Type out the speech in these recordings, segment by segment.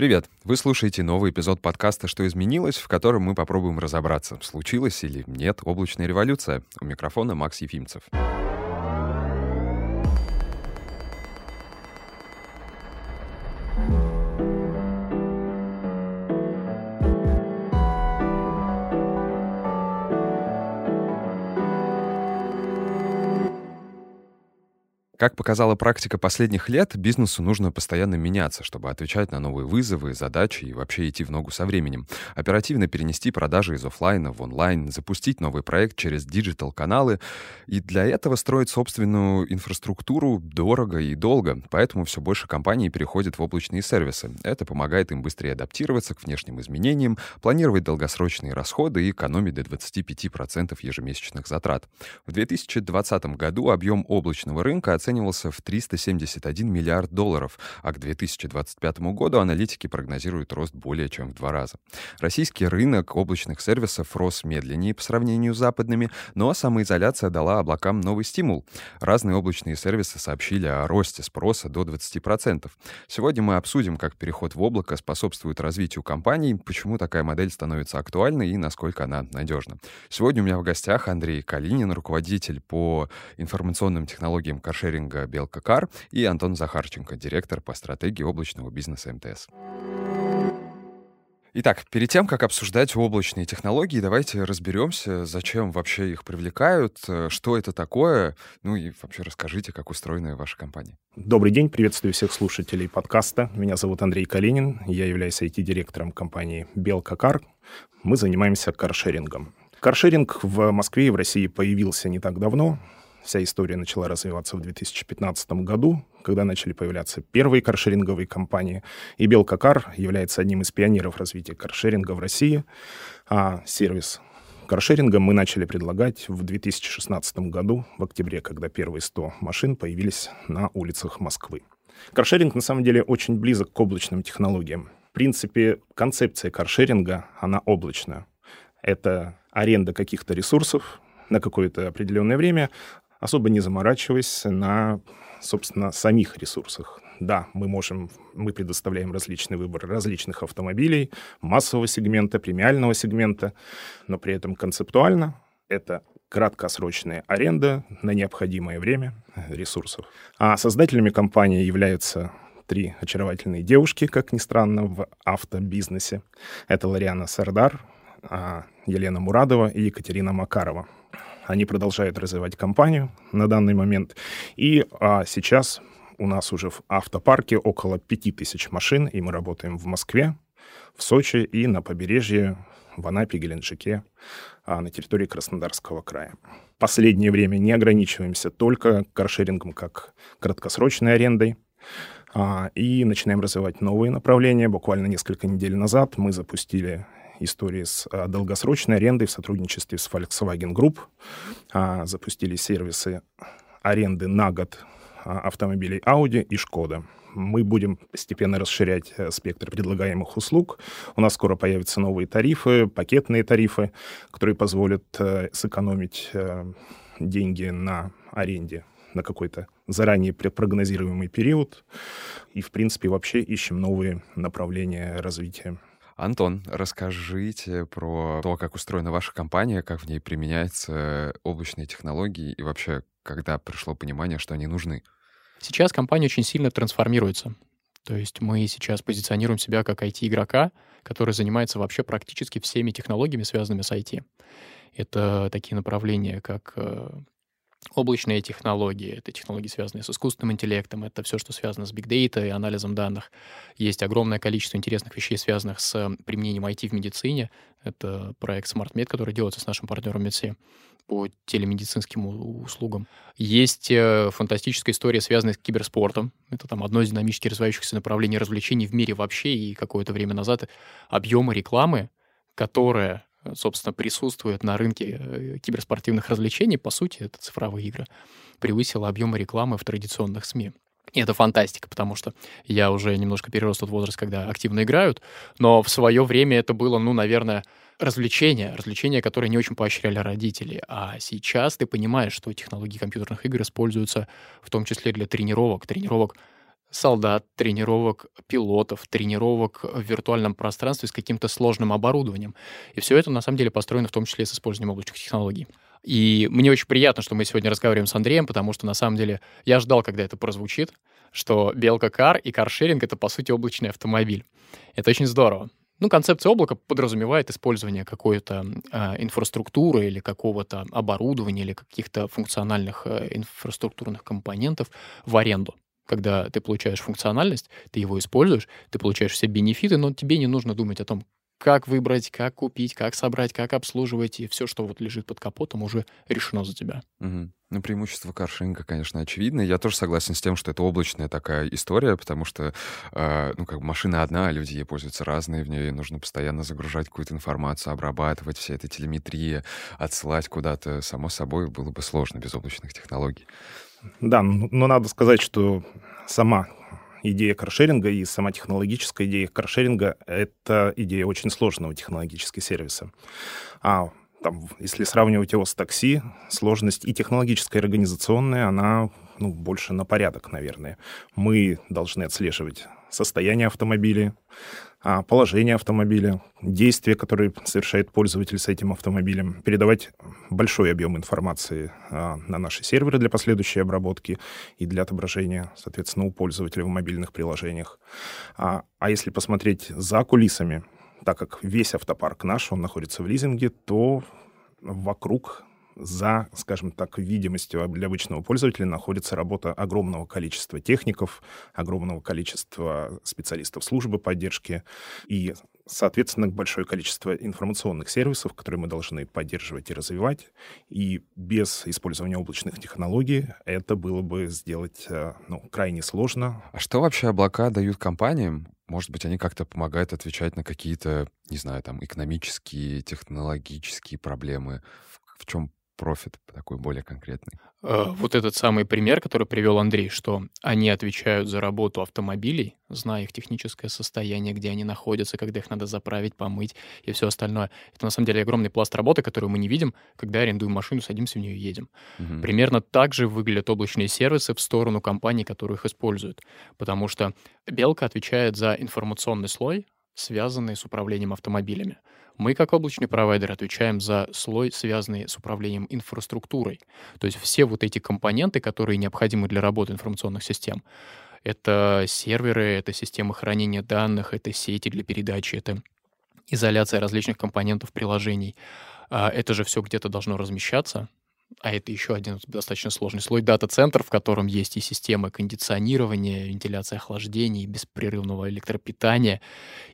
Привет! Вы слушаете новый эпизод подкаста «Что изменилось?», в котором мы попробуем разобраться, случилась или нет облачная революция. У микрофона Макс Ефимцев. Как показала практика последних лет, бизнесу нужно постоянно меняться, чтобы отвечать на новые вызовы, задачи и вообще идти в ногу со временем. Оперативно перенести продажи из офлайна в онлайн, запустить новый проект через digital-каналы. И для этого строить собственную инфраструктуру дорого и долго. Поэтому все больше компаний переходят в облачные сервисы. Это помогает им быстрее адаптироваться к внешним изменениям, планировать долгосрочные расходы и экономить до 25% ежемесячных затрат. В 2020 году объем облачного рынка оценивается оценивался в 371 миллиард долларов, а к 2025 году аналитики прогнозируют рост более чем в два раза. Российский рынок облачных сервисов рос медленнее по сравнению с западными, но самоизоляция дала облакам новый стимул. Разные облачные сервисы сообщили о росте спроса до 20%. Сегодня мы обсудим, как переход в облако способствует развитию компаний, почему такая модель становится актуальной и насколько она надежна. Сегодня у меня в гостях Андрей Калинин, руководитель по информационным технологиям каршеринга холдинга «Белка Кар» и Антон Захарченко, директор по стратегии облачного бизнеса МТС. Итак, перед тем, как обсуждать облачные технологии, давайте разберемся, зачем вообще их привлекают, что это такое, ну и вообще расскажите, как устроена ваша компания. Добрый день, приветствую всех слушателей подкаста. Меня зовут Андрей Калинин, я являюсь IT-директором компании «Белка Кар». Мы занимаемся каршерингом. Каршеринг в Москве и в России появился не так давно, Вся история начала развиваться в 2015 году, когда начали появляться первые каршеринговые компании. И Белкакар является одним из пионеров развития каршеринга в России. А сервис каршеринга мы начали предлагать в 2016 году, в октябре, когда первые 100 машин появились на улицах Москвы. Каршеринг на самом деле очень близок к облачным технологиям. В принципе, концепция каршеринга, она облачная. Это аренда каких-то ресурсов на какое-то определенное время, особо не заморачиваясь на, собственно, самих ресурсах. Да, мы можем, мы предоставляем различный выбор различных автомобилей, массового сегмента, премиального сегмента, но при этом концептуально это краткосрочная аренда на необходимое время ресурсов. А создателями компании являются три очаровательные девушки, как ни странно, в автобизнесе. Это Лариана Сардар, а, Елена Мурадова и Екатерина Макарова. Они продолжают развивать компанию на данный момент. И а, сейчас у нас уже в автопарке около 5000 машин, и мы работаем в Москве, в Сочи и на побережье, в Анапе, Геленджике, а, на территории Краснодарского края. Последнее время не ограничиваемся только каршерингом как краткосрочной арендой, а, и начинаем развивать новые направления. Буквально несколько недель назад мы запустили истории с а, долгосрочной арендой в сотрудничестве с Volkswagen Group. А, запустили сервисы аренды на год а, автомобилей Audi и Skoda. Мы будем постепенно расширять э, спектр предлагаемых услуг. У нас скоро появятся новые тарифы, пакетные тарифы, которые позволят э, сэкономить э, деньги на аренде на какой-то заранее прогнозируемый период. И, в принципе, вообще ищем новые направления развития Антон, расскажите про то, как устроена ваша компания, как в ней применяются облачные технологии и вообще, когда пришло понимание, что они нужны. Сейчас компания очень сильно трансформируется. То есть мы сейчас позиционируем себя как IT-игрока, который занимается вообще практически всеми технологиями, связанными с IT. Это такие направления, как э, облачные технологии, это технологии, связанные с искусственным интеллектом, это все, что связано с бигдейта и анализом данных. Есть огромное количество интересных вещей, связанных с применением IT в медицине. Это проект SmartMed, который делается с нашим партнером МедСи по телемедицинским услугам. Есть э, фантастическая история, связанная с киберспортом. Это там одно из динамически развивающихся направлений развлечений в мире вообще. И какое-то время назад объемы рекламы, которая собственно, присутствует на рынке э, киберспортивных развлечений, по сути, это цифровые игры, превысила объемы рекламы в традиционных СМИ. И это фантастика, потому что я уже немножко перерос тот возраст, когда активно играют, но в свое время это было, ну, наверное, развлечение, развлечение, которое не очень поощряли родители. А сейчас ты понимаешь, что технологии компьютерных игр используются в том числе для тренировок, тренировок солдат, тренировок пилотов, тренировок в виртуальном пространстве с каким-то сложным оборудованием. И все это, на самом деле, построено в том числе с использованием облачных технологий. И мне очень приятно, что мы сегодня разговариваем с Андреем, потому что, на самом деле, я ждал, когда это прозвучит, что Белка Кар и каршеринг — это, по сути, облачный автомобиль. Это очень здорово. Ну, концепция облака подразумевает использование какой-то э, инфраструктуры или какого-то оборудования или каких-то функциональных э, инфраструктурных компонентов в аренду. Когда ты получаешь функциональность, ты его используешь, ты получаешь все бенефиты, но тебе не нужно думать о том, как выбрать, как купить, как собрать, как обслуживать, и все, что вот лежит под капотом, уже решено за тебя. Угу. Ну, преимущество каршинга, конечно, очевидно. Я тоже согласен с тем, что это облачная такая история, потому что, э, ну, как бы машина одна, а люди ей пользуются разные, в нее нужно постоянно загружать какую-то информацию, обрабатывать все это телеметрия, отсылать куда-то. Само собой, было бы сложно без облачных технологий. Да, но надо сказать, что сама идея каршеринга и сама технологическая идея каршеринга — это идея очень сложного технологического сервиса. А там, если сравнивать его с такси, сложность и технологическая, и организационная, она ну, больше на порядок, наверное. Мы должны отслеживать состояние автомобиля, положение автомобиля, действия, которые совершает пользователь с этим автомобилем, передавать большой объем информации а, на наши серверы для последующей обработки и для отображения, соответственно, у пользователя в мобильных приложениях. А, а если посмотреть за кулисами, так как весь автопарк наш, он находится в лизинге, то вокруг за, скажем так, видимостью для обычного пользователя находится работа огромного количества техников, огромного количества специалистов службы поддержки и, соответственно, большое количество информационных сервисов, которые мы должны поддерживать и развивать. И без использования облачных технологий это было бы сделать э, ну, крайне сложно. А что вообще облака дают компаниям? Может быть, они как-то помогают отвечать на какие-то, не знаю, там, экономические, технологические проблемы? В чем профит такой более конкретный? Э, вот этот самый пример, который привел Андрей, что они отвечают за работу автомобилей, зная их техническое состояние, где они находятся, когда их надо заправить, помыть и все остальное. Это на самом деле огромный пласт работы, которую мы не видим, когда арендуем машину, садимся в нее и едем. Угу. Примерно так же выглядят облачные сервисы в сторону компаний, которые их используют. Потому что Белка отвечает за информационный слой, связанный с управлением автомобилями. Мы, как облачный провайдер, отвечаем за слой, связанный с управлением инфраструктурой. То есть все вот эти компоненты, которые необходимы для работы информационных систем, это серверы, это системы хранения данных, это сети для передачи, это изоляция различных компонентов приложений. А это же все где-то должно размещаться, а это еще один достаточно сложный слой дата-центр, в котором есть и системы кондиционирования, вентиляции охлаждения, беспрерывного электропитания.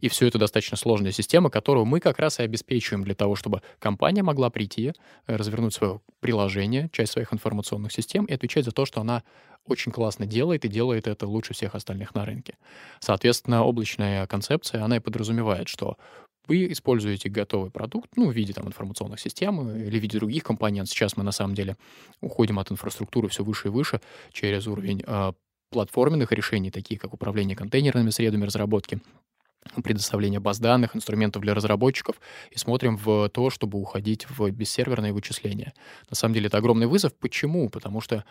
И все это достаточно сложная система, которую мы как раз и обеспечиваем для того, чтобы компания могла прийти, э, развернуть свое приложение, часть своих информационных систем и отвечать за то, что она очень классно делает и делает это лучше всех остальных на рынке. Соответственно, облачная концепция, она и подразумевает, что вы используете готовый продукт, ну, в виде там информационных систем или в виде других компонентов. Сейчас мы на самом деле уходим от инфраструктуры все выше и выше через уровень э, платформенных решений, такие как управление контейнерными средами разработки, предоставление баз данных, инструментов для разработчиков, и смотрим в то, чтобы уходить в бессерверные вычисления. На самом деле это огромный вызов. Почему? Потому что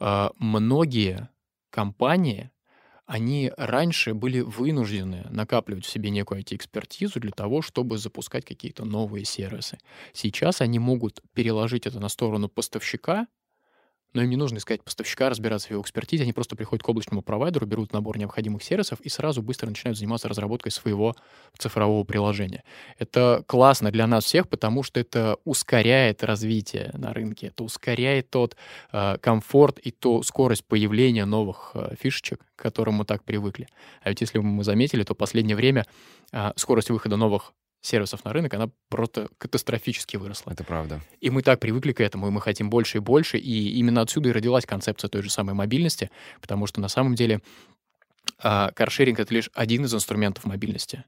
э, многие компании они раньше были вынуждены накапливать в себе некую IT-экспертизу для того, чтобы запускать какие-то новые сервисы. Сейчас они могут переложить это на сторону поставщика, но им не нужно искать поставщика, разбираться в его экспертизе, они просто приходят к облачному провайдеру, берут набор необходимых сервисов и сразу быстро начинают заниматься разработкой своего цифрового приложения. Это классно для нас всех, потому что это ускоряет развитие на рынке, это ускоряет тот э, комфорт и ту скорость появления новых э, фишечек, к которым мы так привыкли. А ведь если мы заметили, то в последнее время э, скорость выхода новых сервисов на рынок, она просто катастрофически выросла. Это правда. И мы так привыкли к этому, и мы хотим больше и больше, и именно отсюда и родилась концепция той же самой мобильности, потому что на самом деле а, каршеринг — это лишь один из инструментов мобильности.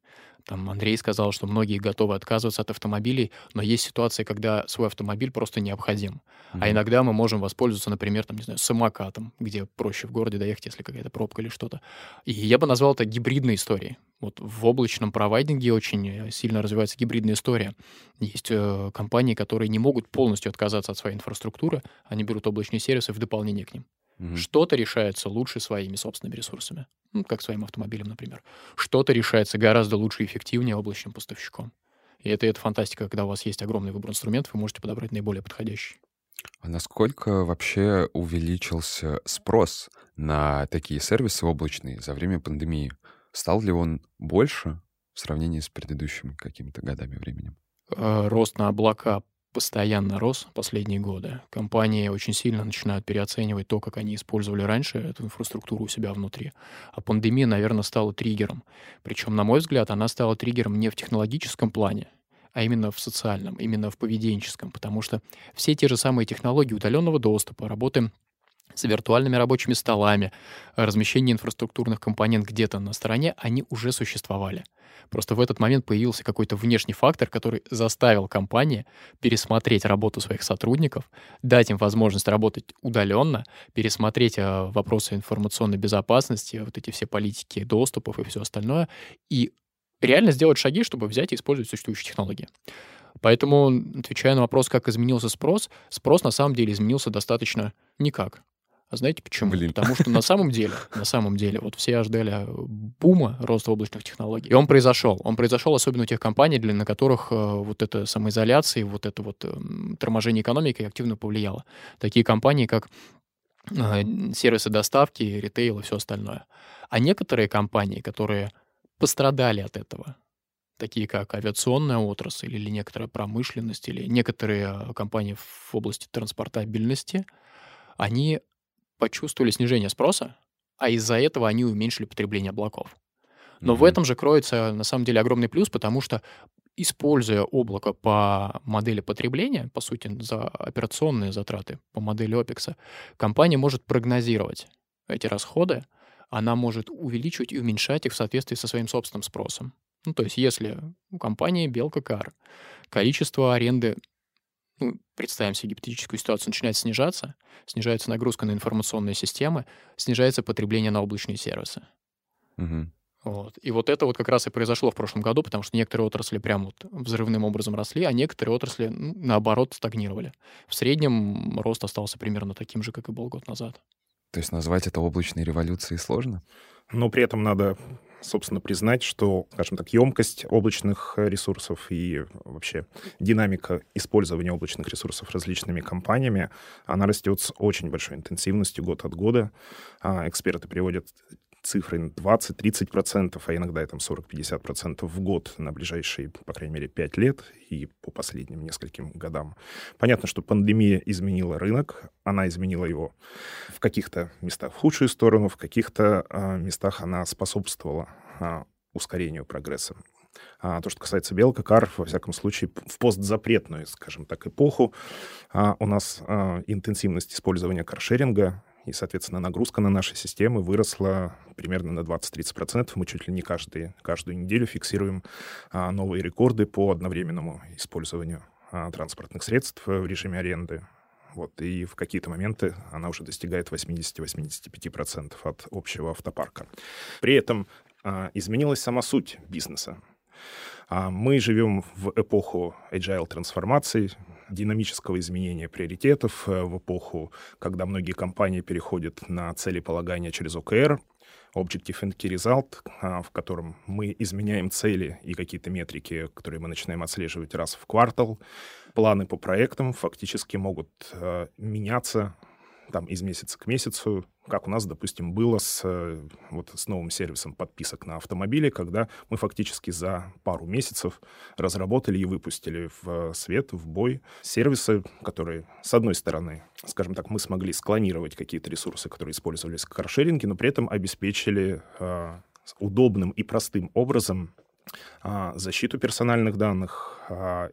Там Андрей сказал, что многие готовы отказываться от автомобилей, но есть ситуации, когда свой автомобиль просто необходим. Mm-hmm. А иногда мы можем воспользоваться, например, там, не знаю, самокатом, где проще в городе доехать, если какая-то пробка или что-то. И я бы назвал это гибридной историей. Вот в облачном провайдинге очень э, сильно развивается гибридная история. Есть э, компании, которые не могут полностью отказаться от своей инфраструктуры, они берут облачные сервисы в дополнение к ним. Угу. Что-то решается лучше своими собственными ресурсами, ну, как своим автомобилем, например. Что-то решается гораздо лучше и эффективнее облачным поставщиком. И это, это фантастика, когда у вас есть огромный выбор инструментов, вы можете подобрать наиболее подходящий. А насколько вообще увеличился спрос на такие сервисы облачные за время пандемии? Стал ли он больше в сравнении с предыдущими какими-то годами временем? Э, рост на облака постоянно рос последние годы. Компании очень сильно начинают переоценивать то, как они использовали раньше эту инфраструктуру у себя внутри. А пандемия, наверное, стала триггером. Причем, на мой взгляд, она стала триггером не в технологическом плане, а именно в социальном, именно в поведенческом, потому что все те же самые технологии удаленного доступа, работы с виртуальными рабочими столами, размещение инфраструктурных компонент где-то на стороне, они уже существовали. Просто в этот момент появился какой-то внешний фактор, который заставил компании пересмотреть работу своих сотрудников, дать им возможность работать удаленно, пересмотреть э, вопросы информационной безопасности, вот эти все политики доступов и все остальное, и реально сделать шаги, чтобы взять и использовать существующие технологии. Поэтому, отвечая на вопрос, как изменился спрос, спрос на самом деле изменился достаточно никак. А знаете почему? Блин. Потому что на самом деле, на самом деле, вот все ждали бума роста облачных технологий. И он произошел. Он произошел особенно у тех компаний, для, на которых э, вот эта самоизоляция, вот это вот э, торможение экономики активно повлияло. Такие компании, как э, сервисы доставки, ритейл и все остальное. А некоторые компании, которые пострадали от этого. Такие как авиационная отрасль или некоторая промышленность, или некоторые э, компании в области транспортабельности, они почувствовали снижение спроса, а из-за этого они уменьшили потребление облаков. Но mm-hmm. в этом же кроется на самом деле огромный плюс, потому что используя облако по модели потребления, по сути, за операционные затраты по модели OPEX, компания может прогнозировать эти расходы, она может увеличивать и уменьшать их в соответствии со своим собственным спросом. Ну, то есть если у компании Белка Кар количество аренды, ну, представим себе гипотетическую ситуацию, начинает снижаться, снижается нагрузка на информационные системы, снижается потребление на облачные сервисы. Угу. Вот. И вот это вот как раз и произошло в прошлом году, потому что некоторые отрасли прям вот взрывным образом росли, а некоторые отрасли, ну, наоборот, стагнировали. В среднем рост остался примерно таким же, как и был год назад. То есть назвать это облачной революцией сложно? Но при этом надо собственно, признать, что, скажем так, емкость облачных ресурсов и вообще динамика использования облачных ресурсов различными компаниями, она растет с очень большой интенсивностью год от года. А эксперты приводят цифры 20-30%, а иногда там 40-50% в год на ближайшие, по крайней мере, 5 лет и по последним нескольким годам. Понятно, что пандемия изменила рынок, она изменила его в каких-то местах в худшую сторону, в каких-то а, местах она способствовала а, ускорению прогресса. А, то, что касается белка, кар, во всяком случае, в постзапретную, скажем так, эпоху а, у нас а, интенсивность использования каршеринга и, соответственно, нагрузка на наши системы выросла примерно на 20-30%. Мы чуть ли не каждый, каждую неделю фиксируем а, новые рекорды по одновременному использованию а, транспортных средств в режиме аренды. Вот, и в какие-то моменты она уже достигает 80-85% от общего автопарка. При этом а, изменилась сама суть бизнеса. А мы живем в эпоху agile трансформации, динамического изменения приоритетов, э, в эпоху, когда многие компании переходят на целеполагание через OKR, Objective and Key Result, а, в котором мы изменяем цели и какие-то метрики, которые мы начинаем отслеживать раз в квартал. Планы по проектам фактически могут э, меняться там из месяца к месяцу, как у нас, допустим, было с, э, вот, с новым сервисом подписок на автомобили, когда мы фактически за пару месяцев разработали и выпустили в свет, в бой сервисы, которые, с одной стороны, скажем так, мы смогли склонировать какие-то ресурсы, которые использовались в каршеринге, но при этом обеспечили э, удобным и простым образом а, защиту персональных данных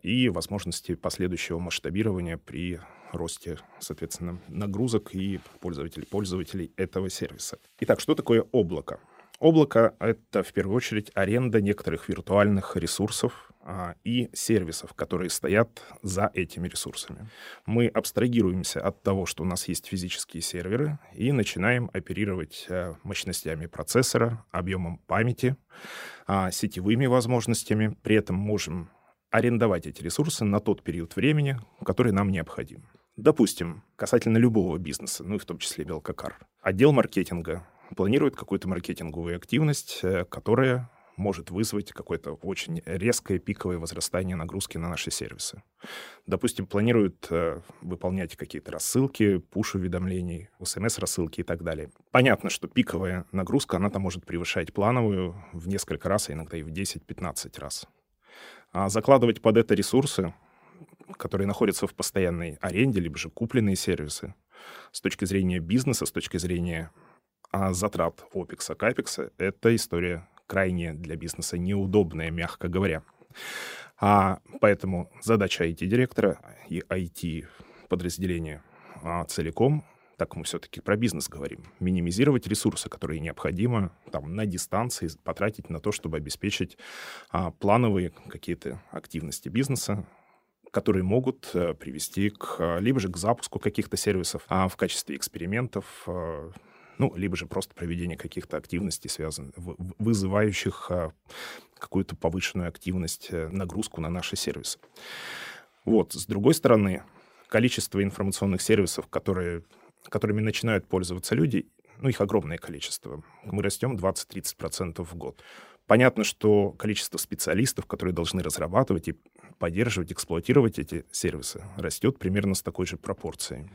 и возможности последующего масштабирования при росте, соответственно, нагрузок и пользователей, пользователей этого сервиса. Итак, что такое облако? Облако — это в первую очередь аренда некоторых виртуальных ресурсов а, и сервисов, которые стоят за этими ресурсами. Мы абстрагируемся от того, что у нас есть физические серверы, и начинаем оперировать а, мощностями процессора, объемом памяти, а, сетевыми возможностями. При этом можем арендовать эти ресурсы на тот период времени, который нам необходим. Допустим, касательно любого бизнеса, ну и в том числе Белкакар, отдел маркетинга планирует какую-то маркетинговую активность, э, которая может вызвать какое-то очень резкое пиковое возрастание нагрузки на наши сервисы. Допустим, планируют э, выполнять какие-то рассылки, пуш-уведомлений, смс-рассылки и так далее. Понятно, что пиковая нагрузка, она там может превышать плановую в несколько раз, а иногда и в 10-15 раз. А закладывать под это ресурсы, которые находятся в постоянной аренде, либо же купленные сервисы, с точки зрения бизнеса, с точки зрения а, затрат OPEX, капекса, это история крайне для бизнеса неудобная, мягко говоря. А поэтому задача IT-директора и IT-подразделения а, целиком, так мы все-таки про бизнес говорим, минимизировать ресурсы, которые необходимо там, на дистанции потратить на то, чтобы обеспечить а, плановые какие-то активности бизнеса, которые могут а, привести к, а, либо же к запуску каких-то сервисов а, в качестве экспериментов, а, ну, либо же просто проведение каких-то активностей, связанных, вызывающих какую-то повышенную активность, э, нагрузку на наши сервисы. Вот, с другой стороны, количество информационных сервисов, которые, которыми начинают пользоваться люди, ну, их огромное количество. Мы растем 20-30% в год. Понятно, что количество специалистов, которые должны разрабатывать и поддерживать, эксплуатировать эти сервисы, растет примерно с такой же пропорцией.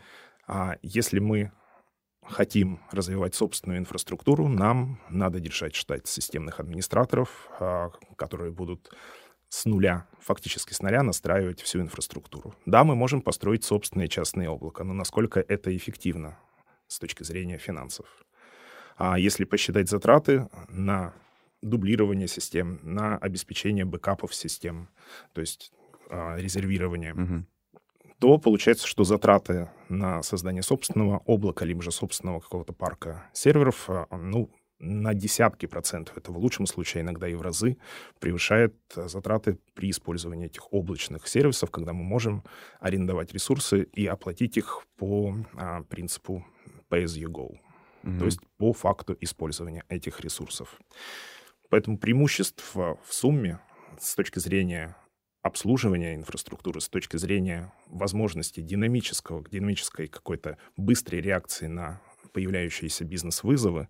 А если мы хотим развивать собственную инфраструктуру, нам надо держать штат системных администраторов, а, которые будут с нуля, фактически с нуля настраивать всю инфраструктуру. Да, мы можем построить собственные частные облака, но насколько это эффективно с точки зрения финансов? А если посчитать затраты на дублирование систем, на обеспечение бэкапов систем, то есть а, резервирование, угу то получается, что затраты на создание собственного облака, либо же собственного какого-то парка серверов, а, ну, на десятки процентов, это в лучшем случае иногда и в разы, превышает затраты при использовании этих облачных сервисов, когда мы можем арендовать ресурсы и оплатить их по а, принципу pay as you go, mm-hmm. то есть по факту использования этих ресурсов. Поэтому преимуществ в сумме с точки зрения обслуживания инфраструктуры с точки зрения возможности динамического, динамической какой-то быстрой реакции на появляющиеся бизнес-вызовы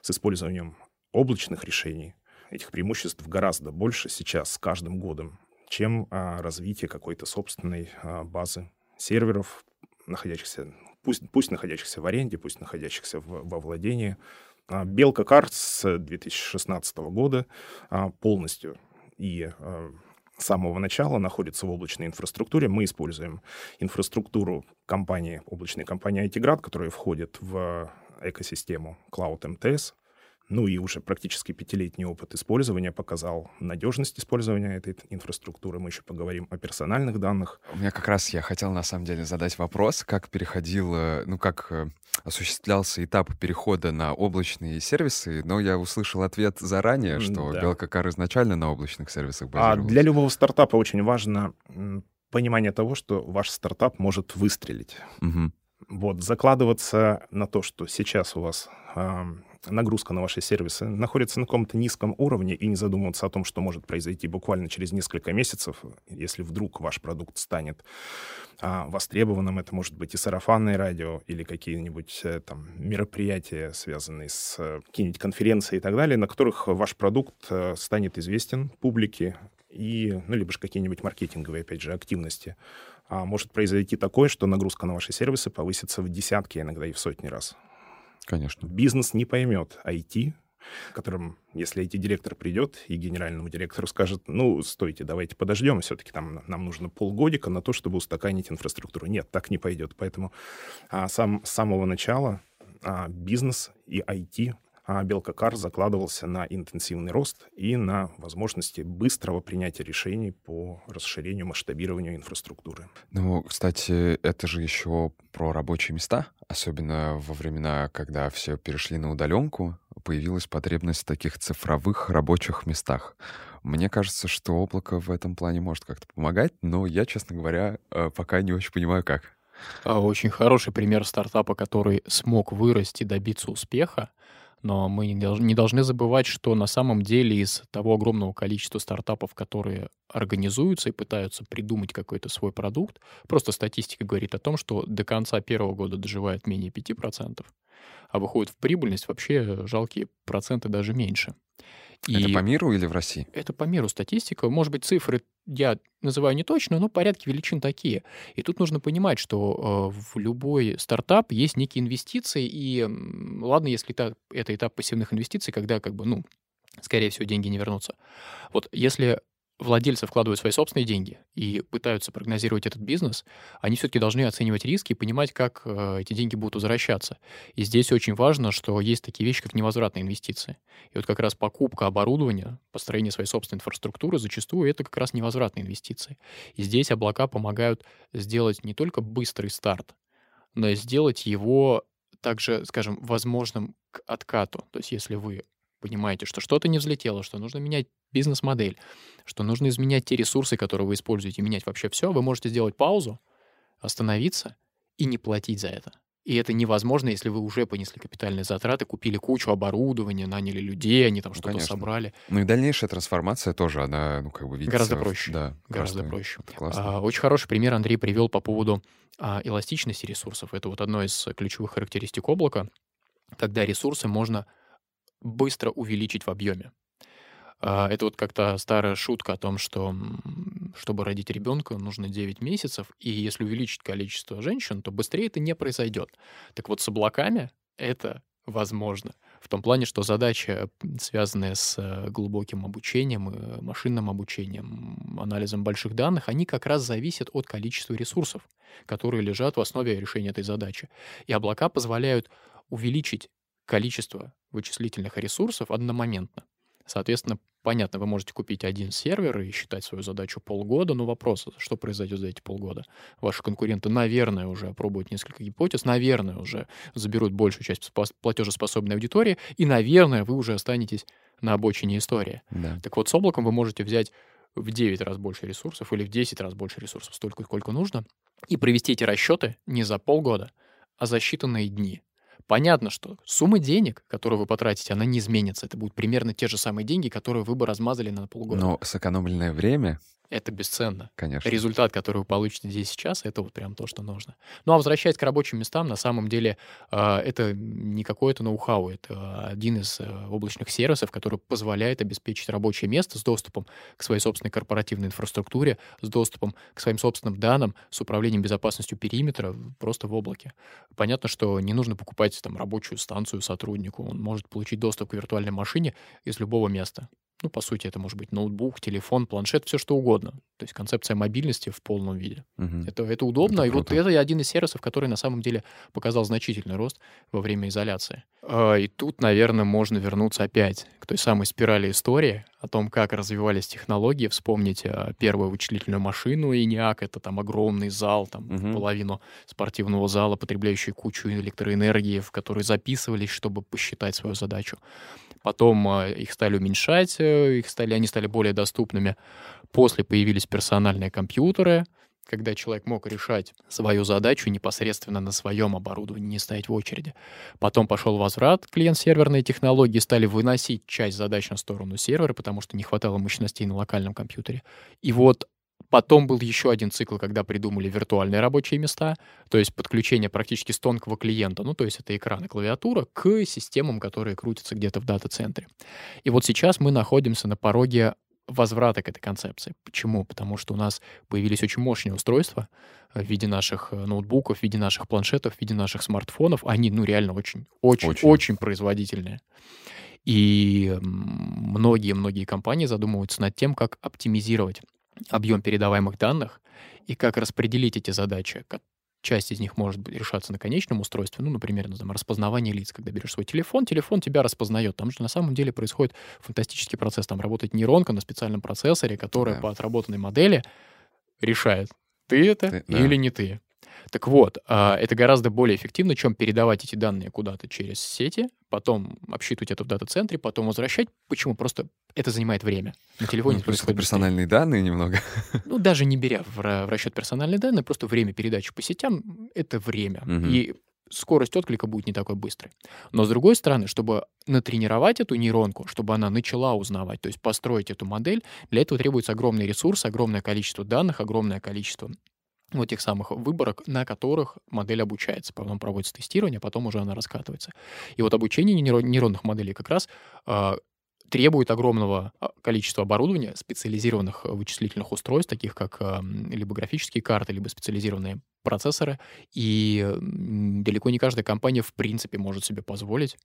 с использованием облачных решений, этих преимуществ гораздо больше сейчас с каждым годом, чем а, развитие какой-то собственной а, базы серверов, находящихся, пусть, пусть находящихся в аренде, пусть находящихся в, во владении. А, Белка карт с 2016 года а, полностью и а, с самого начала находится в облачной инфраструктуре. Мы используем инфраструктуру компании, облачной компании IT-Grad, которая входит в экосистему Cloud MTS. Ну и уже практически пятилетний опыт использования показал надежность использования этой инфраструктуры. Мы еще поговорим о персональных данных. У меня как раз я хотел на самом деле задать вопрос, как переходил, э, ну как э, осуществлялся этап перехода на облачные сервисы, но я услышал ответ заранее, что да. Белкакар изначально на облачных сервисах базировался. А для любого стартапа очень важно понимание того, что ваш стартап может выстрелить. Угу. Вот, закладываться на то, что сейчас у вас нагрузка на ваши сервисы находится на каком-то низком уровне и не задумываться о том, что может произойти буквально через несколько месяцев, если вдруг ваш продукт станет а, востребованным. Это может быть и сарафанное радио, или какие-нибудь э, там мероприятия, связанные с э, какими-нибудь конференцией и так далее, на которых ваш продукт э, станет известен публике, и, ну, либо же какие-нибудь маркетинговые, опять же, активности. А может произойти такое, что нагрузка на ваши сервисы повысится в десятки, иногда и в сотни раз. Конечно. Бизнес не поймет IT, которым, если IT-директор придет и генеральному директору скажет, ну, стойте, давайте подождем, все-таки там нам нужно полгодика на то, чтобы устаканить инфраструктуру. Нет, так не пойдет. Поэтому а, сам, с самого начала а, бизнес и IT а Белка Кар закладывался на интенсивный рост и на возможности быстрого принятия решений по расширению, масштабированию инфраструктуры. Ну, кстати, это же еще про рабочие места, особенно во времена, когда все перешли на удаленку, появилась потребность в таких цифровых рабочих местах. Мне кажется, что облако в этом плане может как-то помогать, но я, честно говоря, э, пока не очень понимаю, как. А, очень хороший пример стартапа, который смог вырасти, добиться успеха, Но мы не должны забывать, что на самом деле из того огромного количества стартапов, которые организуются и пытаются придумать какой-то свой продукт, просто статистика говорит о том, что до конца первого года доживает менее 5%, а выходит в прибыльность вообще жалкие проценты даже меньше. И это по миру или в России? Это по миру статистика. Может быть, цифры я называю не точно, но порядки величин такие. И тут нужно понимать, что э, в любой стартап есть некие инвестиции, и ладно, если это, это этап пассивных инвестиций, когда как бы, ну, скорее всего, деньги не вернутся. Вот если владельцы вкладывают свои собственные деньги и пытаются прогнозировать этот бизнес, они все-таки должны оценивать риски и понимать, как э, эти деньги будут возвращаться. И здесь очень важно, что есть такие вещи, как невозвратные инвестиции. И вот как раз покупка оборудования, построение своей собственной инфраструктуры зачастую это как раз невозвратные инвестиции. И здесь облака помогают сделать не только быстрый старт, но и сделать его также, скажем, возможным к откату. То есть если вы понимаете, что что-то не взлетело, что нужно менять бизнес-модель, что нужно изменять те ресурсы, которые вы используете, менять вообще все, вы можете сделать паузу, остановиться и не платить за это. И это невозможно, если вы уже понесли капитальные затраты, купили кучу оборудования, наняли людей, они там ну, что-то собрали. Ну и дальнейшая трансформация тоже, она, ну, как бы видится... Гораздо проще. Да. Гораздо проще. А, очень хороший пример Андрей привел по поводу а, эластичности ресурсов. Это вот одно из ключевых характеристик облака, когда ресурсы можно быстро увеличить в объеме. А, это вот как-то старая шутка о том, что чтобы родить ребенка, нужно 9 месяцев, и если увеличить количество женщин, то быстрее это не произойдет. Так вот, с облаками это возможно. В том плане, что задача, связанная с э, глубоким обучением, машинным обучением, анализом больших данных, они как раз зависят от количества ресурсов, которые лежат в основе решения этой задачи. И облака позволяют увеличить количество вычислительных ресурсов одномоментно. Соответственно, понятно, вы можете купить один сервер и считать свою задачу полгода, но вопрос, что произойдет за эти полгода? Ваши конкуренты, наверное, уже опробуют несколько гипотез, наверное, уже заберут большую часть платежеспособной аудитории, и, наверное, вы уже останетесь на обочине истории. Да. Так вот, с облаком вы можете взять в 9 раз больше ресурсов или в 10 раз больше ресурсов, столько, сколько нужно, и провести эти расчеты не за полгода, а за считанные дни. Понятно, что сумма денег, которую вы потратите, она не изменится. Это будут примерно те же самые деньги, которые вы бы размазали на полгода. Но сэкономленное время это бесценно. Конечно. Результат, который вы получите здесь сейчас, это вот прям то, что нужно. Ну а возвращаясь к рабочим местам, на самом деле э, это не какое-то ноу-хау, это один из э, облачных сервисов, который позволяет обеспечить рабочее место с доступом к своей собственной корпоративной инфраструктуре, с доступом к своим собственным данным, с управлением безопасностью периметра просто в облаке. Понятно, что не нужно покупать там рабочую станцию сотруднику, он может получить доступ к виртуальной машине из любого места. Ну, по сути, это может быть ноутбук, телефон, планшет, все что угодно. То есть концепция мобильности в полном виде. Угу. Это, это удобно. Это и вот это один из сервисов, который на самом деле показал значительный рост во время изоляции. А, и тут, наверное, можно вернуться опять к той самой спирали истории о том, как развивались технологии. Вспомните а, первую вычислительную машину ENIAC. Это там огромный зал, там угу. половину спортивного зала, потребляющий кучу электроэнергии, в который записывались, чтобы посчитать свою задачу. Потом а, их стали уменьшать, э, их стали, они стали более доступными. После появились персональные компьютеры, когда человек мог решать свою задачу непосредственно на своем оборудовании, не стоять в очереди. Потом пошел возврат, клиент-серверные технологии стали выносить часть задач на сторону сервера, потому что не хватало мощностей на локальном компьютере. И вот Потом был еще один цикл, когда придумали виртуальные рабочие места, то есть подключение практически с тонкого клиента, ну то есть это экран и клавиатура, к системам, которые крутятся где-то в дата-центре. И вот сейчас мы находимся на пороге возврата к этой концепции. Почему? Потому что у нас появились очень мощные устройства в виде наших э, ноутбуков, в виде наших планшетов, в виде наших смартфонов. Они, ну, реально очень, очень, очень, очень производительные. И многие-многие компании задумываются над тем, как оптимизировать объем передаваемых данных и как распределить эти задачи. Часть из них может решаться на конечном устройстве, ну, например, ну, там, распознавание лиц. Когда берешь свой телефон, телефон тебя распознает. Там же на самом деле происходит фантастический процесс. Там работает нейронка на специальном процессоре, которая да. по отработанной модели решает, ты это ты, или да. не ты. Так вот, а, это гораздо более эффективно, чем передавать эти данные куда-то через сети, потом обсчитывать это в дата-центре, потом возвращать. Почему? Просто это занимает время. На телефоне ну, происходит персональные данные немного. Ну, даже не беря в, расчет персональные данные, просто время передачи по сетям — это время. Угу. И скорость отклика будет не такой быстрой. Но с другой стороны, чтобы натренировать эту нейронку, чтобы она начала узнавать, то есть построить эту модель, для этого требуется огромный ресурс, огромное количество данных, огромное количество вот тех самых выборок, на которых модель обучается. Потом проводится тестирование, а потом уже она раскатывается. И вот обучение нейронных моделей как раз э, требует огромного а, количества оборудования, специализированных вычислительных устройств, таких как э, либо графические карты, либо специализированные процессоры. И далеко не каждая компания в принципе может себе позволить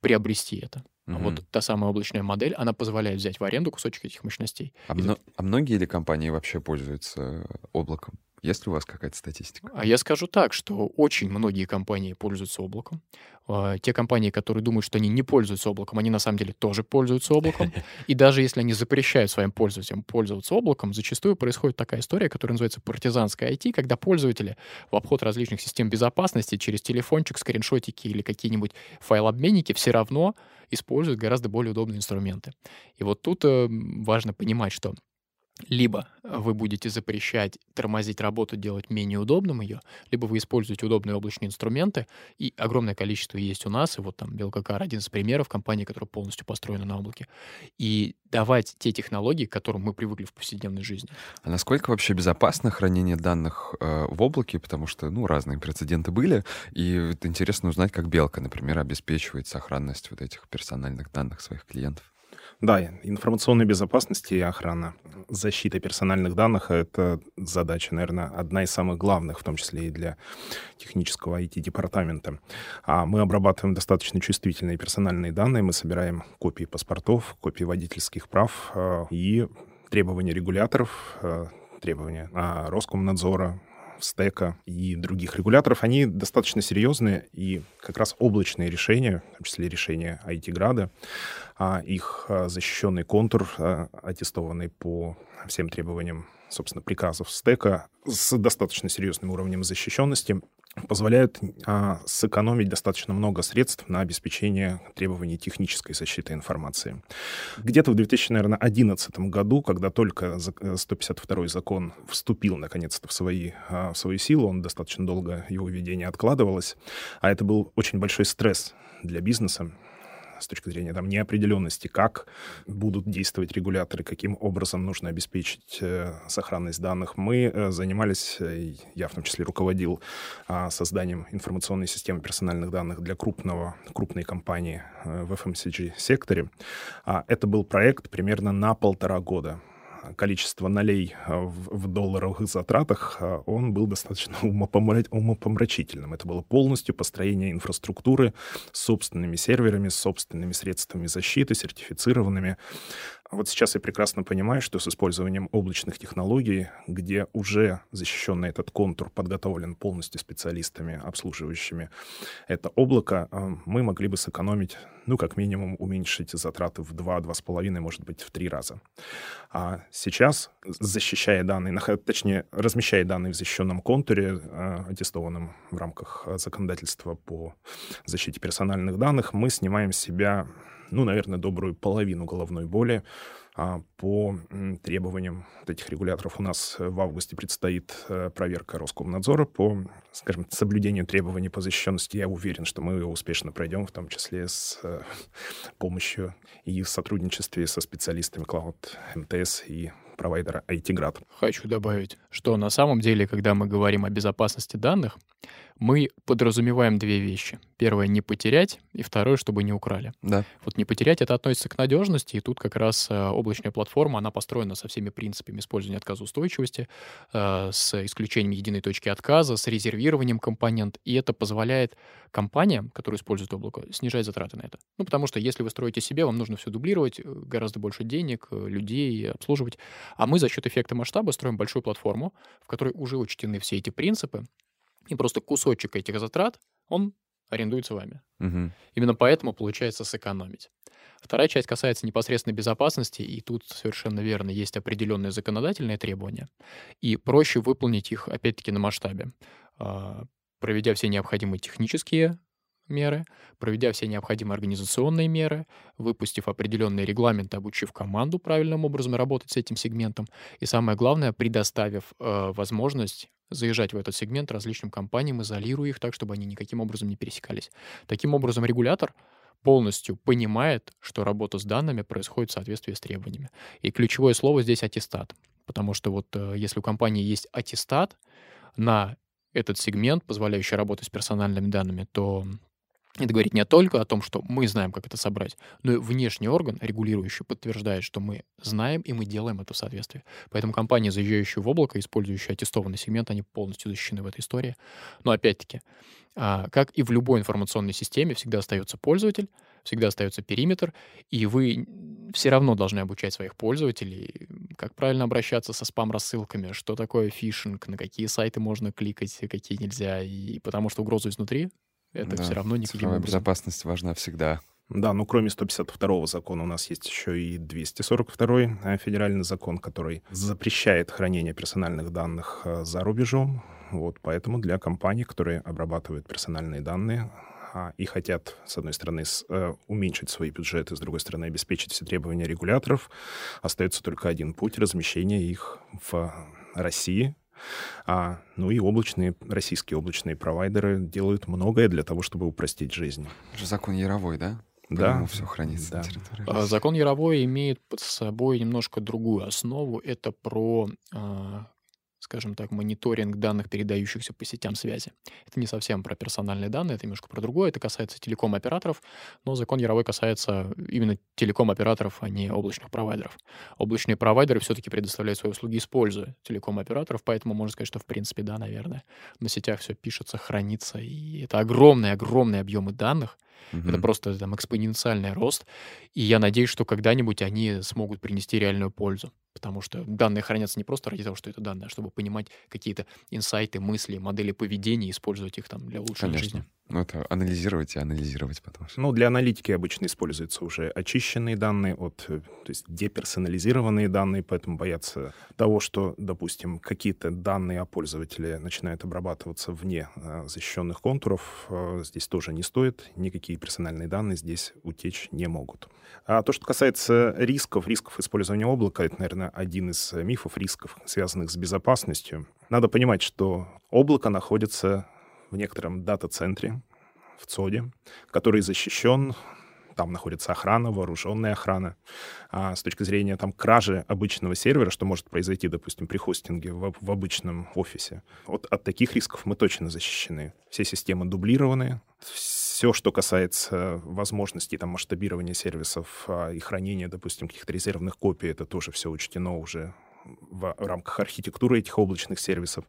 приобрести это. Угу. Вот та самая облачная модель, она позволяет взять в аренду кусочек этих мощностей. А, мно- а многие ли компании вообще пользуются облаком? Есть ли у вас какая-то статистика? А я скажу так, что очень многие компании пользуются облаком. А, те компании, которые думают, что они не пользуются облаком, они на самом деле тоже пользуются облаком. И даже если они запрещают своим пользователям пользоваться облаком, зачастую происходит такая история, которая называется партизанская IT, когда пользователи в обход различных систем безопасности через телефончик, скриншотики или какие-нибудь файлообменники все равно используют гораздо более удобные инструменты. И вот тут э, важно понимать, что либо вы будете запрещать, тормозить работу, делать менее удобным ее, либо вы используете удобные облачные инструменты, и огромное количество есть у нас, и вот там Белкакар один из примеров компании, которая полностью построена на облаке, и давать те технологии, к которым мы привыкли в повседневной жизни. А насколько вообще безопасно хранение данных э, в облаке, потому что, ну, разные прецеденты были, и это интересно узнать, как Белка, например, обеспечивает сохранность вот этих персональных данных своих клиентов. Да, информационная безопасность и охрана, защита персональных данных — это задача, наверное, одна из самых главных, в том числе и для технического IT-департамента. А мы обрабатываем достаточно чувствительные персональные данные, мы собираем копии паспортов, копии водительских прав э, и требования регуляторов, э, требования Роскомнадзора, стека и других регуляторов, они достаточно серьезные, и как раз облачные решения, в том числе решения IT-града, а их а, защищенный контур, а, аттестованный по всем требованиям, собственно, приказов стека, с достаточно серьезным уровнем защищенности, позволяют а, сэкономить достаточно много средств на обеспечение требований технической защиты информации. Где-то в 2011 году, когда только 152 закон вступил наконец-то в, свои, а, в свою силу, он достаточно долго, его введение откладывалось, а это был очень большой стресс для бизнеса, с точки зрения там, неопределенности, как будут действовать регуляторы, каким образом нужно обеспечить э, сохранность данных. Мы э, занимались, э, я в том числе руководил созданием информационной системы персональных данных для крупного, крупной компании в FMCG-секторе. А, это был проект примерно на полтора года количество налей э, в, долларовых затратах, э, он был достаточно умопомрачительным. Это было полностью построение инфраструктуры с собственными серверами, с собственными средствами защиты, сертифицированными. Вот сейчас я прекрасно понимаю, что с использованием облачных технологий, где уже защищенный этот контур подготовлен полностью специалистами, обслуживающими это облако, э, мы могли бы сэкономить, ну, как минимум, уменьшить затраты в 2-2,5, может быть, в 3 раза. А сейчас, защищая данные, точнее, размещая данные в защищенном контуре, э, аттестованном в рамках законодательства по защите персональных данных, мы снимаем с себя ну, наверное, добрую половину головной боли а, по требованиям этих регуляторов. У нас в августе предстоит э, проверка Роскомнадзора по, скажем, соблюдению требований по защищенности. Я уверен, что мы ее успешно пройдем, в том числе с э, помощью и в сотрудничестве со специалистами Cloud МТС и провайдера IT-Grad. Хочу добавить, что на самом деле, когда мы говорим о безопасности данных, мы подразумеваем две вещи. Первое — не потерять, и второе — чтобы не украли. Да. Вот не потерять — это относится к надежности, и тут как раз э, облачная платформа, она построена со всеми принципами использования отказоустойчивости, э, с исключением единой точки отказа, с резервированием компонент, и это позволяет компаниям, которые используют облако, снижать затраты на это. Ну, потому что если вы строите себе, вам нужно все дублировать, э, гораздо больше денег, людей обслуживать, а мы за счет эффекта масштаба строим большую платформу, в которой уже учтены все эти принципы, и просто кусочек этих затрат, он арендуется вами. Угу. Именно поэтому получается сэкономить. Вторая часть касается непосредственной безопасности, и тут совершенно верно, есть определенные законодательные требования, и проще выполнить их, опять-таки, на масштабе, проведя все необходимые технические меры, проведя все необходимые организационные меры, выпустив определенные регламенты, обучив команду правильным образом работать с этим сегментом, и самое главное, предоставив э, возможность заезжать в этот сегмент различным компаниям, изолируя их так, чтобы они никаким образом не пересекались. Таким образом, регулятор полностью понимает, что работа с данными происходит в соответствии с требованиями. И ключевое слово здесь аттестат. Потому что вот э, если у компании есть аттестат на этот сегмент, позволяющий работать с персональными данными, то это говорит не только о том, что мы знаем, как это собрать, но и внешний орган, регулирующий, подтверждает, что мы знаем и мы делаем это в соответствии. Поэтому компании, заезжающие в облако, использующие аттестованный сегмент, они полностью защищены в этой истории. Но опять-таки, а, как и в любой информационной системе, всегда остается пользователь, всегда остается периметр, и вы все равно должны обучать своих пользователей, как правильно обращаться со спам-рассылками, что такое фишинг, на какие сайты можно кликать, какие нельзя, и потому что угроза изнутри это да, все равно никаким образом. безопасность важна всегда. Да, ну кроме 152 закона у нас есть еще и 242 э, федеральный закон, который запрещает хранение персональных данных э, за рубежом. Вот, поэтому для компаний, которые обрабатывают персональные данные и хотят, с одной стороны, э, уменьшить свои бюджеты, с другой стороны, обеспечить все требования регуляторов, остается только один путь размещения их в России, а, ну и облачные, российские облачные провайдеры делают многое для того, чтобы упростить жизнь. Это же закон Яровой, да? Да. все хранится да. на территории. А, закон Яровой имеет под собой немножко другую основу. Это про а, скажем так, мониторинг данных, передающихся по сетям связи. Это не совсем про персональные данные, это немножко про другое. Это касается телеком-операторов, но закон Яровой касается именно телеком-операторов, а не облачных провайдеров. Облачные провайдеры все-таки предоставляют свои услуги, используя телеком-операторов, поэтому можно сказать, что в принципе да, наверное. На сетях все пишется, хранится, и это огромные-огромные объемы данных, Угу. Это просто там экспоненциальный рост. И я надеюсь, что когда-нибудь они смогут принести реальную пользу. Потому что данные хранятся не просто ради того, что это данные, а чтобы понимать какие-то инсайты, мысли, модели поведения, использовать их там для улучшения Конечно. жизни. Ну, это анализировать и анализировать потом. Ну, для аналитики обычно используются уже очищенные данные от, э, то есть деперсонализированные данные, поэтому бояться того, что, допустим, какие-то данные о пользователе начинают обрабатываться вне э, защищенных контуров, э, здесь тоже не стоит. Никакие персональные данные здесь утечь не могут. А то, что касается рисков, рисков использования облака, это, наверное, один из мифов рисков, связанных с безопасностью. Надо понимать, что облако находится в некотором дата-центре в ЦОДе, который защищен там находится охрана, вооруженная охрана. А с точки зрения там кражи обычного сервера, что может произойти, допустим, при хостинге в, в обычном офисе, вот от таких рисков мы точно защищены. Все системы дублированы, все, что касается возможностей там, масштабирования сервисов а, и хранения, допустим, каких-то резервных копий, это тоже все учтено уже в рамках архитектуры этих облачных сервисов.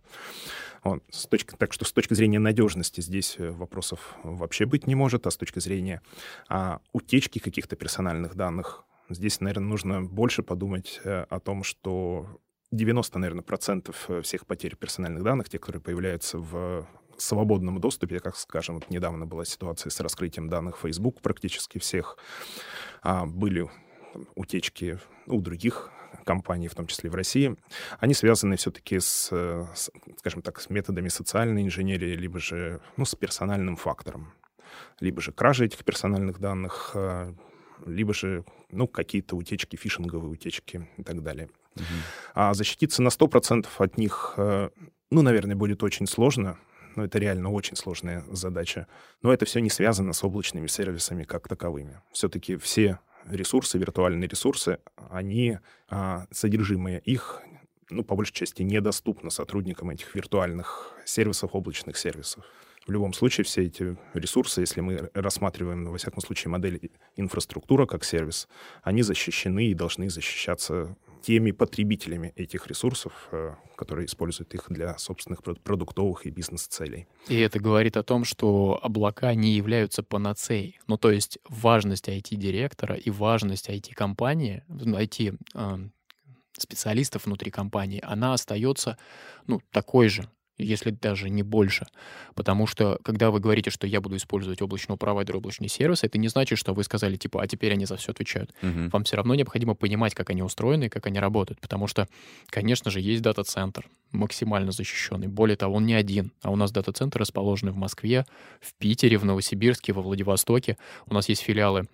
Вот. С точки, так что с точки зрения надежности здесь э, вопросов вообще быть не может, а с точки зрения а, утечки каких-то персональных данных, здесь, наверное, нужно больше подумать э, о том, что 90, наверное, процентов э, всех потерь персональных данных, те, которые появляются в свободном доступе, как, скажем, вот недавно была ситуация с раскрытием данных Facebook практически всех, а, были утечки у других компаний, в том числе в России, они связаны все-таки с, с, скажем так, с методами социальной инженерии, либо же ну, с персональным фактором, либо же кражи этих персональных данных, э, либо же ну, какие-то утечки, фишинговые утечки и так далее. Угу. А защититься на 100% от них, э, ну, наверное, будет очень сложно, но это реально очень сложная задача. Но это все не связано с облачными сервисами как таковыми. Все-таки все ресурсы, виртуальные ресурсы, они, а, содержимое их, ну, по большей части, недоступно сотрудникам этих виртуальных сервисов, облачных сервисов. В любом случае, все эти ресурсы, если мы рассматриваем, во всяком случае, модель инфраструктура как сервис, они защищены и должны защищаться теми потребителями этих ресурсов, э, которые используют их для собственных продуктовых и бизнес-целей. И это говорит о том, что облака не являются панацеей. Ну, то есть важность IT-директора и важность IT-компании, IT специалистов внутри компании, она остается ну, такой же если даже не больше. Потому что, когда вы говорите, что я буду использовать облачного провайдера, облачный сервис, это не значит, что вы сказали, типа, а теперь они за все отвечают. Uh-huh. Вам все равно необходимо понимать, как они устроены и как они работают. Потому что, конечно же, есть дата-центр, максимально защищенный. Более того, он не один. А у нас дата-центры расположены в Москве, в Питере, в Новосибирске, во Владивостоке. У нас есть филиалы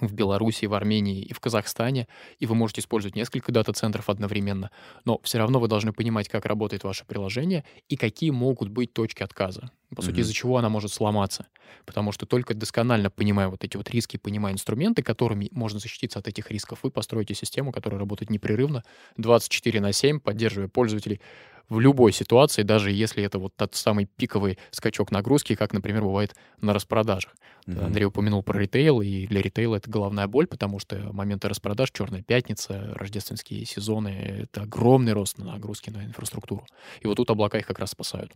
в Беларуси, в Армении и в Казахстане, и вы можете использовать несколько дата-центров одновременно, но все равно вы должны понимать, как работает ваше приложение и какие могут быть точки отказа. По сути, mm-hmm. из-за чего она может сломаться. Потому что только досконально понимая вот эти вот риски, понимая инструменты, которыми можно защититься от этих рисков, вы построите систему, которая работает непрерывно, 24 на 7, поддерживая пользователей в любой ситуации, даже если это вот тот самый пиковый скачок нагрузки, как, например, бывает на распродажах. Mm-hmm. Андрей упомянул про ритейл, и для ритейла это головная боль, потому что моменты распродаж, Черная пятница, рождественские сезоны — это огромный рост на нагрузки на инфраструктуру. И вот тут облака их как раз спасают.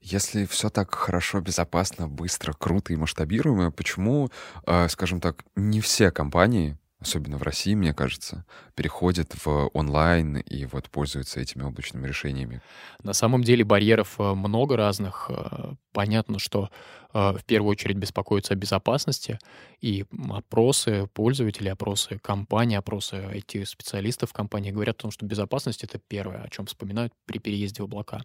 Если все так хорошо, безопасно, быстро, круто и масштабируемо, почему, э, скажем так, не все компании особенно в России, мне кажется, переходят в онлайн и вот пользуются этими облачными решениями? На самом деле барьеров э, много разных. Э, понятно, что в первую очередь беспокоятся о безопасности, и опросы пользователей, опросы компаний, опросы IT-специалистов компании говорят о том, что безопасность — это первое, о чем вспоминают при переезде в облака.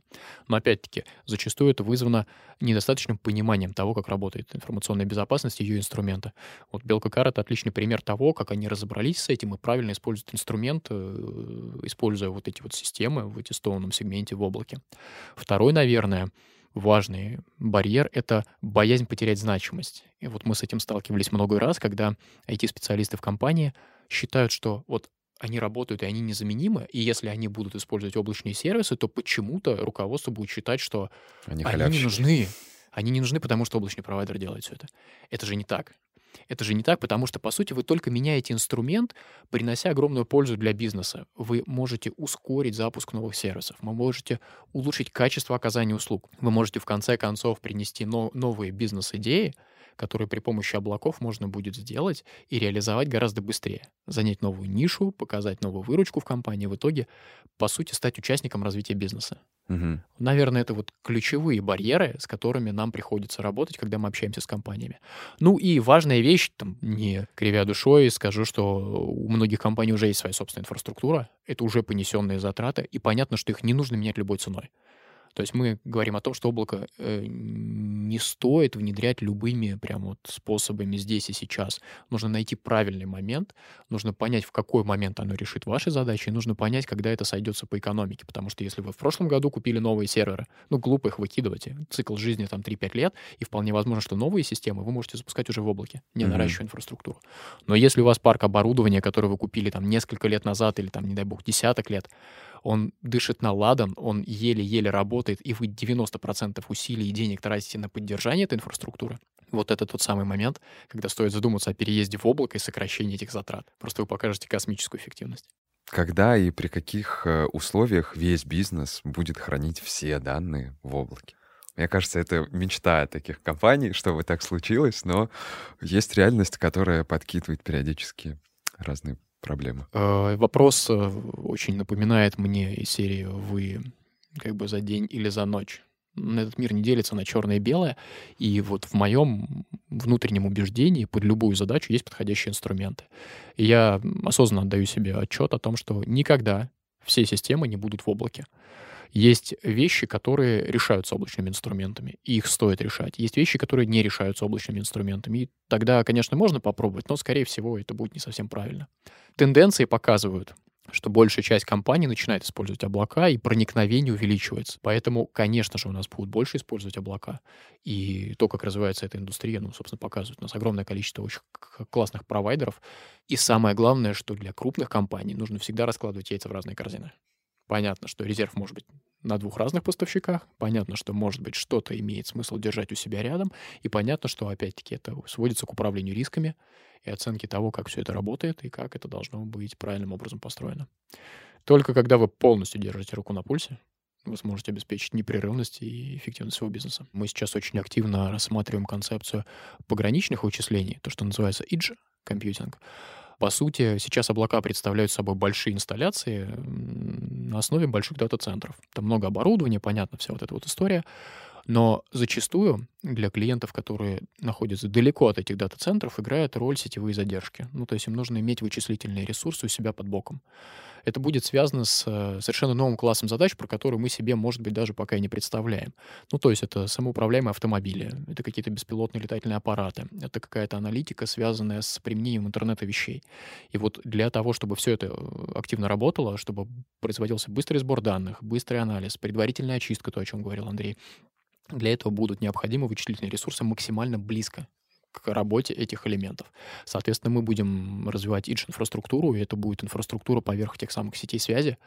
Но опять-таки, зачастую это вызвано недостаточным пониманием того, как работает информационная безопасность и ее инструменты. Вот Белка Кар — это отличный пример того, как они разобрались с этим и правильно используют инструмент, используя вот эти вот системы в аттестованном сегменте в облаке. Второй, наверное, важный барьер — это боязнь потерять значимость. И вот мы с этим сталкивались много раз, когда IT-специалисты в компании считают, что вот они работают, и они незаменимы, и если они будут использовать облачные сервисы, то почему-то руководство будет считать, что они, они не нужны. Они не нужны, потому что облачный провайдер делает все это. Это же не так. Это же не так, потому что, по сути, вы только меняете инструмент, принося огромную пользу для бизнеса. Вы можете ускорить запуск новых сервисов, вы можете улучшить качество оказания услуг, вы можете, в конце концов, принести но- новые бизнес-идеи, которые при помощи облаков можно будет сделать и реализовать гораздо быстрее. Занять новую нишу, показать новую выручку в компании, в итоге, по сути, стать участником развития бизнеса. Угу. Наверное, это вот ключевые барьеры, с которыми нам приходится работать, когда мы общаемся с компаниями. Ну и важная вещь, там, не кривя душой, скажу, что у многих компаний уже есть своя собственная инфраструктура, это уже понесенные затраты, и понятно, что их не нужно менять любой ценой. То есть мы говорим о том, что облако э, не стоит внедрять любыми прям вот способами здесь и сейчас. Нужно найти правильный момент, нужно понять, в какой момент оно решит ваши задачи, и нужно понять, когда это сойдется по экономике. Потому что если вы в прошлом году купили новые серверы, ну, глупо их выкидывать. Цикл жизни там 3-5 лет, и вполне возможно, что новые системы вы можете запускать уже в облаке, не mm-hmm. наращивая инфраструктуру. Но если у вас парк оборудования, которое вы купили там несколько лет назад или там, не дай бог, десяток лет, он дышит на ладан, он еле-еле работает, и вы 90% усилий и денег тратите на поддержание этой инфраструктуры, вот это тот самый момент, когда стоит задуматься о переезде в облако и сокращении этих затрат. Просто вы покажете космическую эффективность. Когда и при каких э, условиях весь бизнес будет хранить все данные в облаке? Мне кажется, это мечта таких компаний, чтобы так случилось, но есть реальность, которая подкидывает периодически разные проблема? Э, вопрос э, очень напоминает мне из серии «Вы как бы за день или за ночь?» Этот мир не делится на черное и белое, и вот в моем внутреннем убеждении под любую задачу есть подходящие инструменты. И я осознанно отдаю себе отчет о том, что никогда все системы не будут в облаке. Есть вещи, которые решаются облачными инструментами, и их стоит решать. Есть вещи, которые не решаются облачными инструментами. И тогда, конечно, можно попробовать, но, скорее всего, это будет не совсем правильно. Тенденции показывают, что большая часть компаний начинает использовать облака, и проникновение увеличивается. Поэтому, конечно же, у нас будут больше использовать облака. И то, как развивается эта индустрия, ну, собственно, показывает. У нас огромное количество очень классных провайдеров. И самое главное, что для крупных компаний нужно всегда раскладывать яйца в разные корзины. Понятно, что резерв может быть на двух разных поставщиках. Понятно, что, может быть, что-то имеет смысл держать у себя рядом. И понятно, что, опять-таки, это сводится к управлению рисками и оценке того, как все это работает и как это должно быть правильным образом построено. Только когда вы полностью держите руку на пульсе, вы сможете обеспечить непрерывность и эффективность своего бизнеса. Мы сейчас очень активно рассматриваем концепцию пограничных вычислений, то, что называется edge компьютинг. По сути, сейчас облака представляют собой большие инсталляции на основе больших дата-центров. Там много оборудования, понятно, вся вот эта вот история. Но зачастую для клиентов, которые находятся далеко от этих дата-центров, играет роль сетевые задержки. Ну, то есть им нужно иметь вычислительные ресурсы у себя под боком это будет связано с э, совершенно новым классом задач, про которые мы себе, может быть, даже пока и не представляем. Ну, то есть это самоуправляемые автомобили, это какие-то беспилотные летательные аппараты, это какая-то аналитика, связанная с применением интернета вещей. И вот для того, чтобы все это э, активно работало, чтобы производился быстрый сбор данных, быстрый анализ, предварительная очистка, то, о чем говорил Андрей, для этого будут необходимы вычислительные ресурсы максимально близко к работе этих элементов. Соответственно, мы будем развивать инфраструктуру, и это будет инфраструктура поверх тех самых сетей связи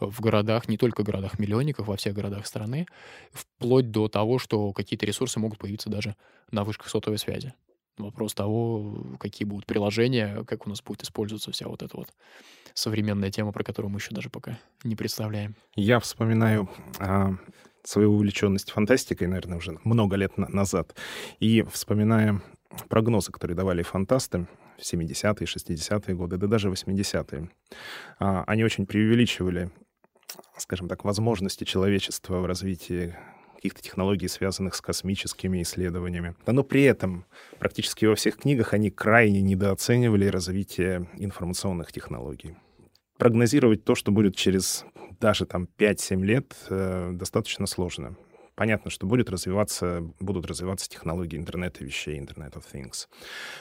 в городах, не только городах-миллионниках, во всех городах страны, вплоть до того, что какие-то ресурсы могут появиться даже на вышках сотовой связи. Вопрос того, какие будут приложения, как у нас будет использоваться вся вот эта вот современная тема, про которую мы еще даже пока не представляем. Я вспоминаю а, свою увлеченность фантастикой, наверное, уже много лет на- назад, и вспоминая прогнозы, которые давали фантасты в 70-е, 60-е годы, да даже 80-е, а, они очень преувеличивали, скажем так, возможности человечества в развитии каких-то технологий, связанных с космическими исследованиями. Но при этом практически во всех книгах они крайне недооценивали развитие информационных технологий. Прогнозировать то, что будет через даже там 5-7 лет, э, достаточно сложно. Понятно, что будет развиваться, будут развиваться технологии интернета вещей, Internet of Things.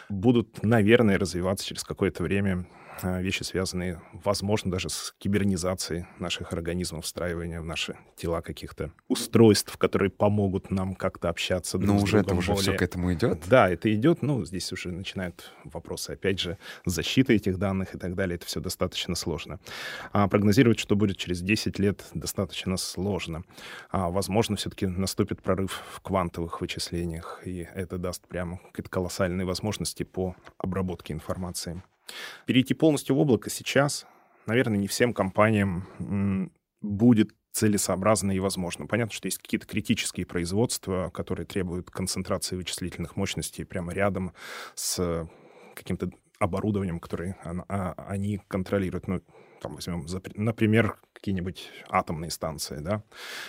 Будут, наверное, развиваться через какое-то время вещи, связанные, возможно, даже с кибернизацией наших организмов, встраивания в наши тела каких-то устройств, которые помогут нам как-то общаться друг Но с уже это уже более... все к этому идет? Да, это идет. Ну, здесь уже начинают вопросы, опять же, защиты этих данных и так далее. Это все достаточно сложно. А прогнозировать, что будет через 10 лет, достаточно сложно. А, возможно, все-таки наступит прорыв в квантовых вычислениях, и это даст прямо какие-то колоссальные возможности по обработке информации. Перейти полностью в облако сейчас, наверное, не всем компаниям будет целесообразно и возможно. Понятно, что есть какие-то критические производства, которые требуют концентрации вычислительных мощностей прямо рядом с каким-то оборудованием, которое а, они контролируют. Ну, там возьмем, например, какие-нибудь атомные станции, да.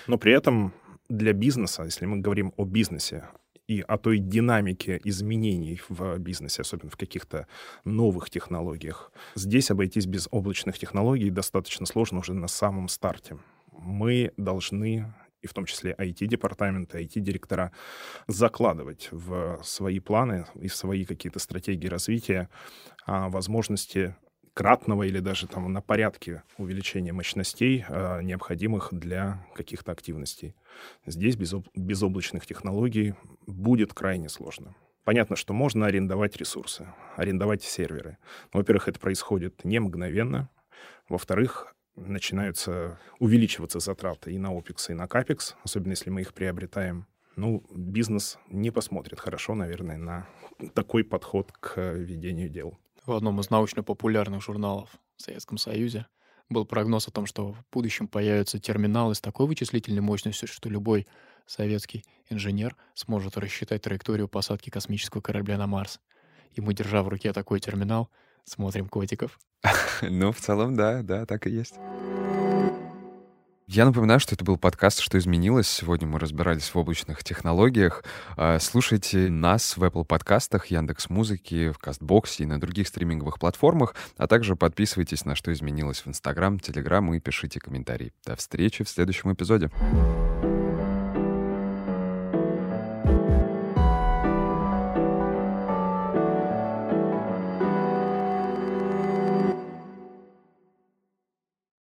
Но при этом для бизнеса, если мы говорим о бизнесе, и о той динамике изменений в бизнесе, особенно в каких-то новых технологиях. Здесь обойтись без облачных технологий достаточно сложно уже на самом старте. Мы должны и в том числе IT-департаменты, IT-директора, закладывать в свои планы и в свои какие-то стратегии развития а, возможности кратного или даже там на порядке увеличения мощностей, э, необходимых для каких-то активностей. Здесь без, без облачных технологий будет крайне сложно. Понятно, что можно арендовать ресурсы, арендовать серверы. Во-первых, это происходит не мгновенно. Во-вторых, начинаются увеличиваться затраты и на OPEX, и на CAPEX, особенно если мы их приобретаем. Ну, бизнес не посмотрит хорошо, наверное, на такой подход к ведению дел в одном из научно-популярных журналов в Советском Союзе был прогноз о том, что в будущем появятся терминалы с такой вычислительной мощностью, что любой советский инженер сможет рассчитать траекторию посадки космического корабля на Марс. И мы, держа в руке такой терминал, смотрим котиков. Ну, в целом, да, да, так и есть. Я напоминаю, что это был подкаст «Что изменилось?». Сегодня мы разбирались в облачных технологиях. А, слушайте нас в Apple подкастах, Яндекс Музыки, в Кастбоксе и на других стриминговых платформах, а также подписывайтесь на «Что изменилось» в Инстаграм, Телеграм и пишите комментарии. До встречи в следующем эпизоде.